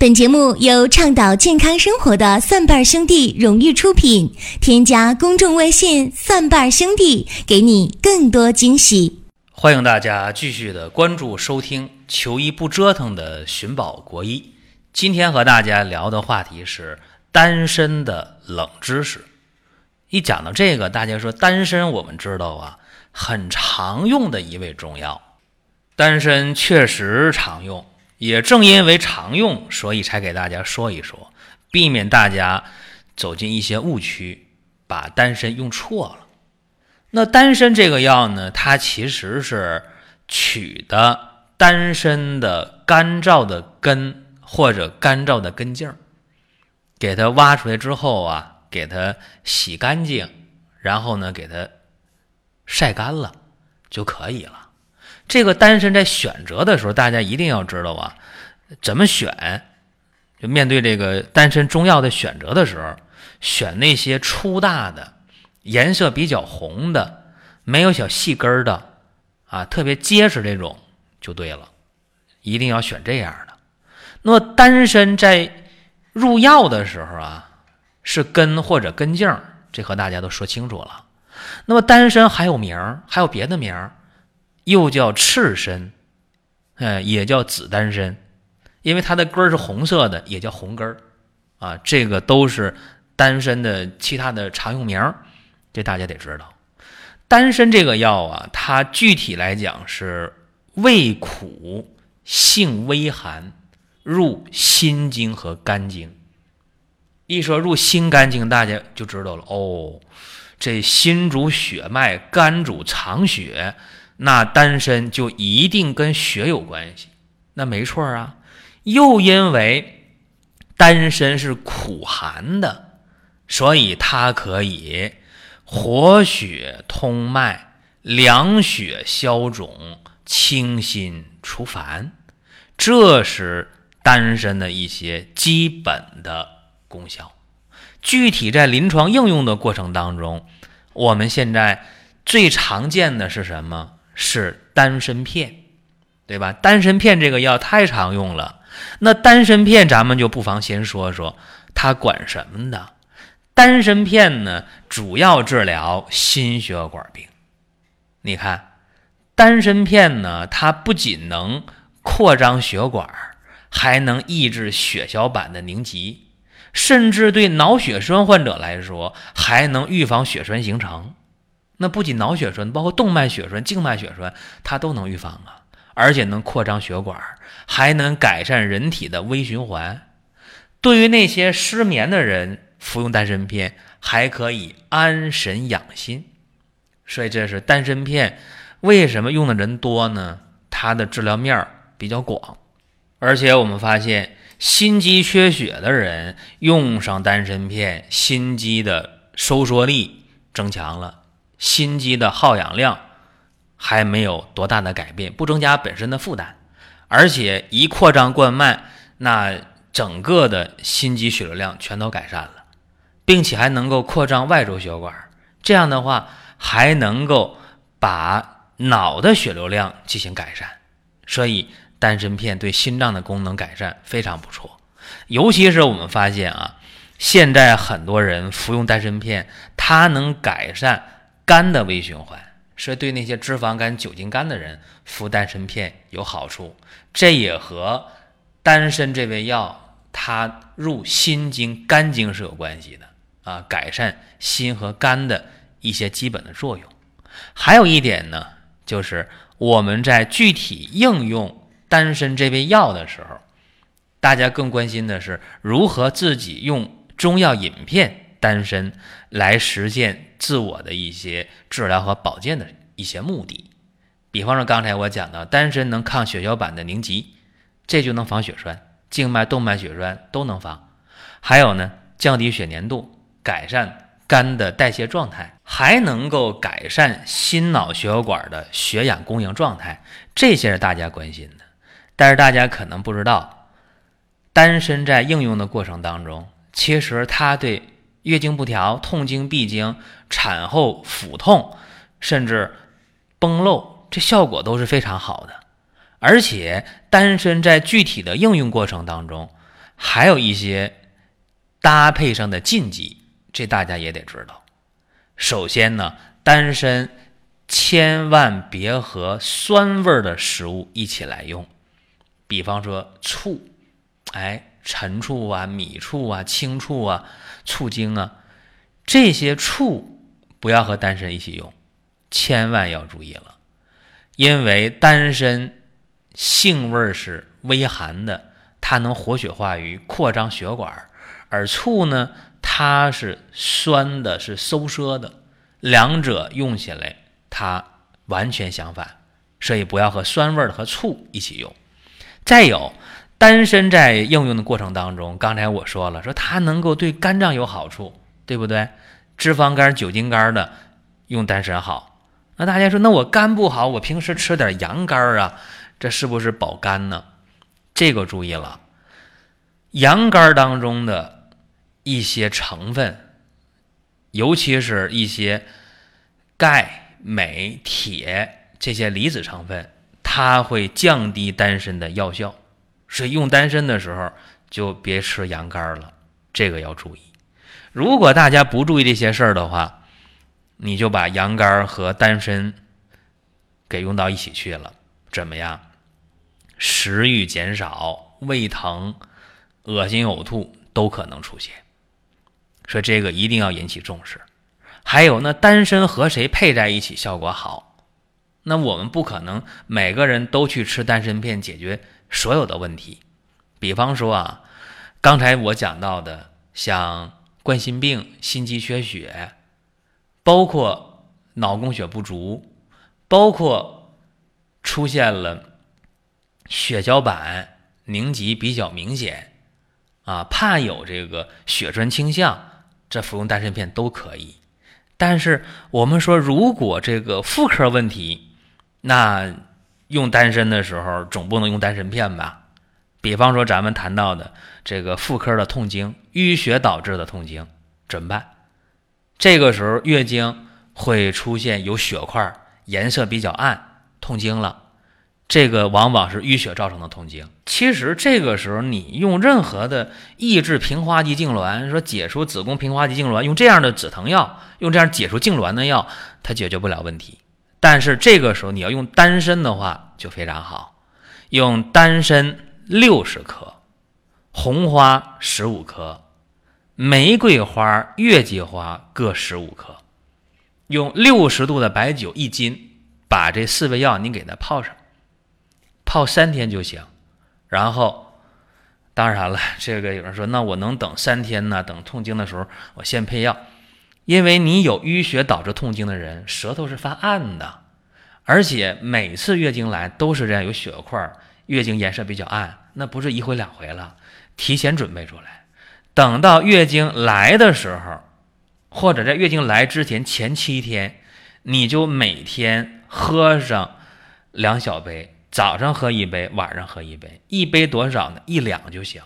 本节目由倡导健康生活的蒜瓣兄弟荣誉出品。添加公众微信“蒜瓣兄弟”，给你更多惊喜。欢迎大家继续的关注收听“求医不折腾”的寻宝国医。今天和大家聊的话题是单身的冷知识。一讲到这个，大家说单身，我们知道啊，很常用的一味中药。单身确实常用。也正因为常用，所以才给大家说一说，避免大家走进一些误区，把丹参用错了。那丹参这个药呢，它其实是取的丹参的干燥的根或者干燥的根茎，给它挖出来之后啊，给它洗干净，然后呢，给它晒干了就可以了。这个丹参在选择的时候，大家一定要知道啊，怎么选？就面对这个丹参中药的选择的时候，选那些粗大的、颜色比较红的、没有小细根的啊，特别结实这种就对了。一定要选这样的。那么丹参在入药的时候啊，是根或者根茎，这和大家都说清楚了。那么丹参还有名儿，还有别的名儿。又叫赤参，哎，也叫紫丹参，因为它的根儿是红色的，也叫红根儿，啊，这个都是丹参的其他的常用名儿，这大家得知道。丹参这个药啊，它具体来讲是味苦，性微寒，入心经和肝经。一说入心肝经，大家就知道了哦，这心主血脉，肝主藏血。那丹参就一定跟血有关系，那没错啊。又因为丹参是苦寒的，所以它可以活血通脉、凉血消肿、清心除烦，这是丹参的一些基本的功效。具体在临床应用的过程当中，我们现在最常见的是什么？是丹参片，对吧？丹参片这个药太常用了。那丹参片咱们就不妨先说说它管什么的。丹参片呢，主要治疗心血管病。你看，丹参片呢，它不仅能扩张血管，还能抑制血小板的凝集，甚至对脑血栓患者来说，还能预防血栓形成。那不仅脑血栓，包括动脉血栓、静脉血栓，它都能预防啊，而且能扩张血管，还能改善人体的微循环。对于那些失眠的人，服用丹参片还可以安神养心。所以这是丹参片为什么用的人多呢？它的治疗面儿比较广，而且我们发现心肌缺血的人用上丹参片，心肌的收缩力增强了。心肌的耗氧量还没有多大的改变，不增加本身的负担，而且一扩张冠脉，那整个的心肌血流量全都改善了，并且还能够扩张外周血管，这样的话还能够把脑的血流量进行改善，所以丹参片对心脏的功能改善非常不错，尤其是我们发现啊，现在很多人服用丹参片，它能改善。肝的微循环是对那些脂肪肝、酒精肝的人服丹参片有好处，这也和丹参这味药它入心经、肝经是有关系的啊，改善心和肝的一些基本的作用。还有一点呢，就是我们在具体应用丹参这味药的时候，大家更关心的是如何自己用中药饮片。单身来实现自我的一些治疗和保健的一些目的，比方说刚才我讲的，丹参能抗血小板的凝集，这就能防血栓，静脉动脉血栓都能防。还有呢，降低血粘度，改善肝的代谢状态，还能够改善心脑血管的血氧供应状态，这些是大家关心的。但是大家可能不知道，丹参在应用的过程当中，其实它对月经不调、痛经、闭经、产后腹痛，甚至崩漏，这效果都是非常好的。而且丹参在具体的应用过程当中，还有一些搭配上的禁忌，这大家也得知道。首先呢，丹参千万别和酸味的食物一起来用，比方说醋，哎，陈醋啊、米醋啊、青醋啊、醋精啊，这些醋不要和丹参一起用，千万要注意了，因为丹参性味是微寒的，它能活血化瘀、扩张血管，而醋呢？它是酸的，是收缩的，两者用起来它完全相反，所以不要和酸味的和醋一起用。再有，丹参在应用的过程当中，刚才我说了，说它能够对肝脏有好处，对不对？脂肪肝、酒精肝的用丹参好。那大家说，那我肝不好，我平时吃点羊肝啊，这是不是保肝呢？这个注意了，羊肝当中的。一些成分，尤其是一些钙、镁、铁这些离子成分，它会降低丹参的药效，所以用丹参的时候就别吃羊肝了，这个要注意。如果大家不注意这些事儿的话，你就把羊肝和丹参给用到一起去了，怎么样？食欲减少、胃疼、恶心、呕吐都可能出现。说这个一定要引起重视，还有那丹参和谁配在一起效果好？那我们不可能每个人都去吃丹参片解决所有的问题。比方说啊，刚才我讲到的像冠心病、心肌缺血，包括脑供血不足，包括出现了血小板凝集比较明显啊，怕有这个血栓倾向。这服用丹参片都可以，但是我们说，如果这个妇科问题，那用丹参的时候总不能用丹参片吧？比方说咱们谈到的这个妇科的痛经、淤血导致的痛经怎么办？这个时候月经会出现有血块，颜色比较暗，痛经了。这个往往是淤血造成的痛经。其实这个时候，你用任何的抑制平滑肌痉挛，说解除子宫平滑肌痉挛，用这样的止疼药，用这样解除痉挛的药，它解决不了问题。但是这个时候你要用丹参的话，就非常好，用丹参六十克，红花十五克，玫瑰花、月季花各十五克，用六十度的白酒一斤，把这四味药你给它泡上。泡三天就行，然后，当然了，这个有人说，那我能等三天呢？等痛经的时候，我先配药，因为你有淤血导致痛经的人，舌头是发暗的，而且每次月经来都是这样，有血块，月经颜色比较暗，那不是一回两回了，提前准备出来，等到月经来的时候，或者在月经来之前前七天，你就每天喝上两小杯。早上喝一杯，晚上喝一杯，一杯多少呢？一两就行。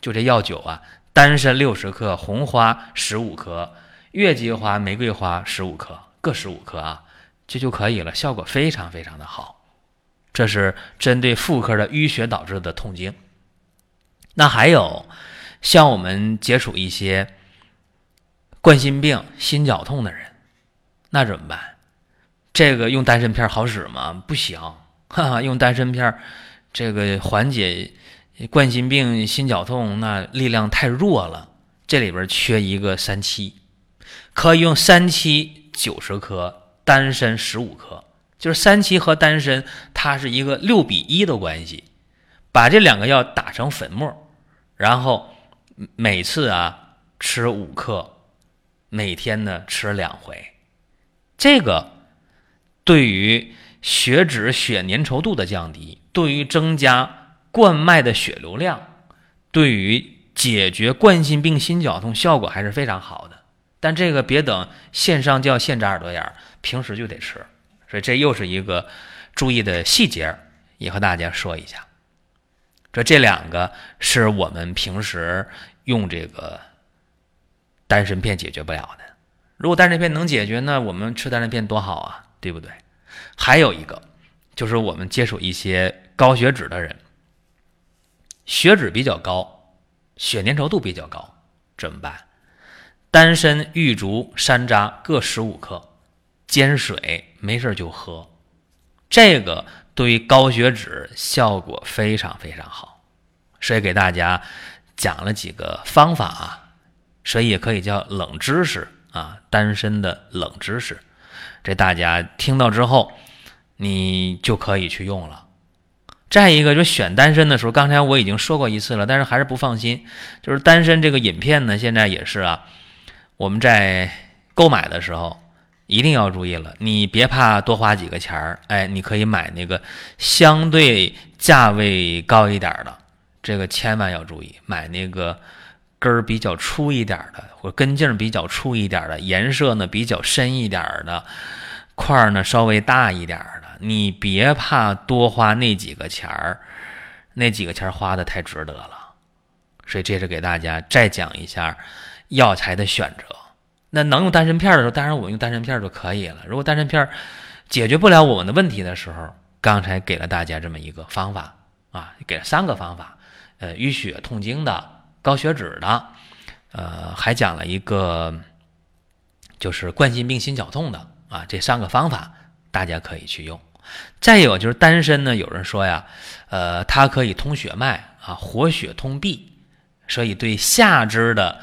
就这药酒啊，丹参六十克，红花十五克，月季花、玫瑰花十五克，各十五克啊，这就可以了，效果非常非常的好。这是针对妇科的淤血导致的痛经。那还有像我们接触一些冠心病、心绞痛的人，那怎么办？这个用丹参片好使吗？不行。哈哈，用丹参片，这个缓解冠心病、心绞痛，那力量太弱了。这里边缺一个三七，可以用三七九十克，丹参十五克，就是三七和丹参，它是一个六比一的关系。把这两个药打成粉末，然后每次啊吃五克，每天呢吃两回。这个对于。血脂、血粘稠度的降低，对于增加冠脉的血流量，对于解决冠心病、心绞痛效果还是非常好的。但这个别等现上叫现扎耳朵眼儿，平时就得吃。所以这又是一个注意的细节，也和大家说一下。这这两个是我们平时用这个丹参片解决不了的。如果丹参片能解决，那我们吃丹参片多好啊，对不对？还有一个，就是我们接触一些高血脂的人，血脂比较高，血粘稠度比较高，怎么办？丹参、玉竹、山楂各十五克，煎水，没事就喝。这个对于高血脂效果非常非常好，所以给大家讲了几个方法啊，所以也可以叫冷知识啊，丹参的冷知识。这大家听到之后，你就可以去用了。再一个，就选丹参的时候，刚才我已经说过一次了，但是还是不放心。就是丹参这个饮片呢，现在也是啊，我们在购买的时候一定要注意了，你别怕多花几个钱儿，哎，你可以买那个相对价位高一点的，这个千万要注意，买那个根儿比较粗一点的，或根茎比较粗一点的，颜色呢比较深一点的，块儿呢稍微大一点的。你别怕多花那几个钱儿，那几个钱花的太值得了。所以这是给大家再讲一下药材的选择。那能用丹参片的时候，当然我用丹参片就可以了。如果丹参片解决不了我们的问题的时候，刚才给了大家这么一个方法啊，给了三个方法。呃，淤血痛经的、高血脂的，呃，还讲了一个就是冠心病、心绞痛的啊，这三个方法大家可以去用。再有就是丹参呢，有人说呀，呃，它可以通血脉啊，活血通闭，所以对下肢的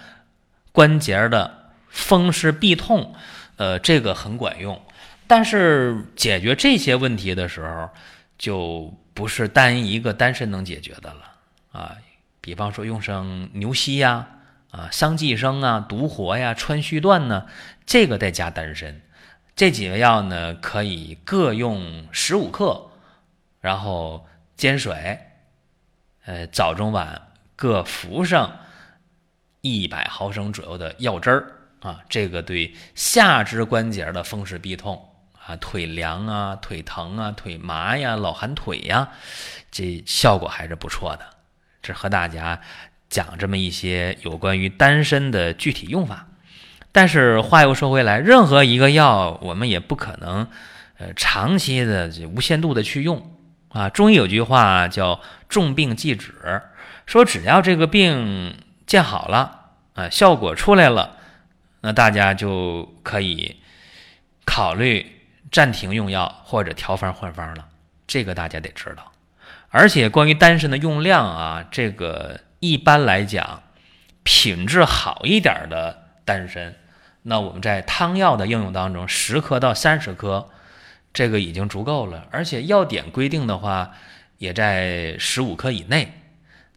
关节的风湿痹痛，呃，这个很管用。但是解决这些问题的时候，就不是单一个丹参能解决的了啊。比方说用上牛膝呀，啊，桑寄生啊，独活呀，川续断呢，这个再加丹参。这几味药呢，可以各用十五克，然后煎水，呃，早中晚各服上一百毫升左右的药汁儿啊。这个对下肢关节的风湿痹痛啊，腿凉啊、腿疼啊、腿麻呀、老寒腿呀，这效果还是不错的。这和大家讲这么一些有关于丹参的具体用法。但是话又说回来，任何一个药我们也不可能，呃，长期的、无限度的去用啊。中医有句话叫“重病忌止”，说只要这个病见好了啊，效果出来了，那大家就可以考虑暂停用药或者调方换方了。这个大家得知道。而且关于丹参的用量啊，这个一般来讲，品质好一点的丹参。那我们在汤药的应用当中，十克到三十克，这个已经足够了。而且药典规定的话，也在十五克以内。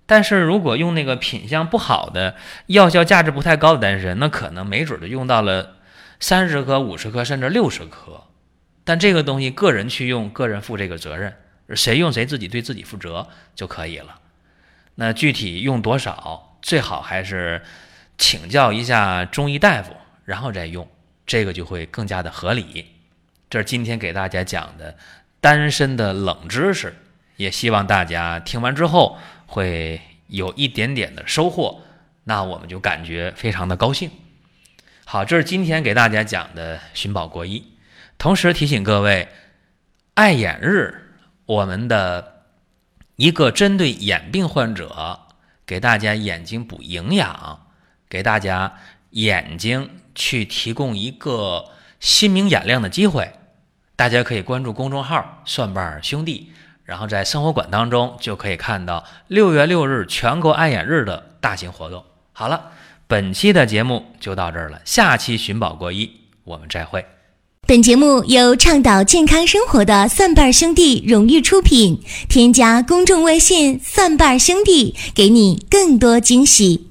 但是如果用那个品相不好的、药效价值不太高的丹参，那可能没准就用到了三十克、五十克甚至六十克。但这个东西个人去用，个人负这个责任，谁用谁自己对自己负责就可以了。那具体用多少，最好还是请教一下中医大夫。然后再用，这个就会更加的合理。这是今天给大家讲的单身的冷知识，也希望大家听完之后会有一点点的收获，那我们就感觉非常的高兴。好，这是今天给大家讲的寻宝国医，同时提醒各位，爱眼日我们的一个针对眼病患者，给大家眼睛补营养，给大家眼睛。去提供一个心明眼亮的机会，大家可以关注公众号“蒜瓣兄弟”，然后在生活馆当中就可以看到六月六日全国爱眼日的大型活动。好了，本期的节目就到这儿了，下期寻宝国医我们再会。本节目由倡导健康生活的蒜瓣兄弟荣誉出品，添加公众微信“蒜瓣兄弟”，给你更多惊喜。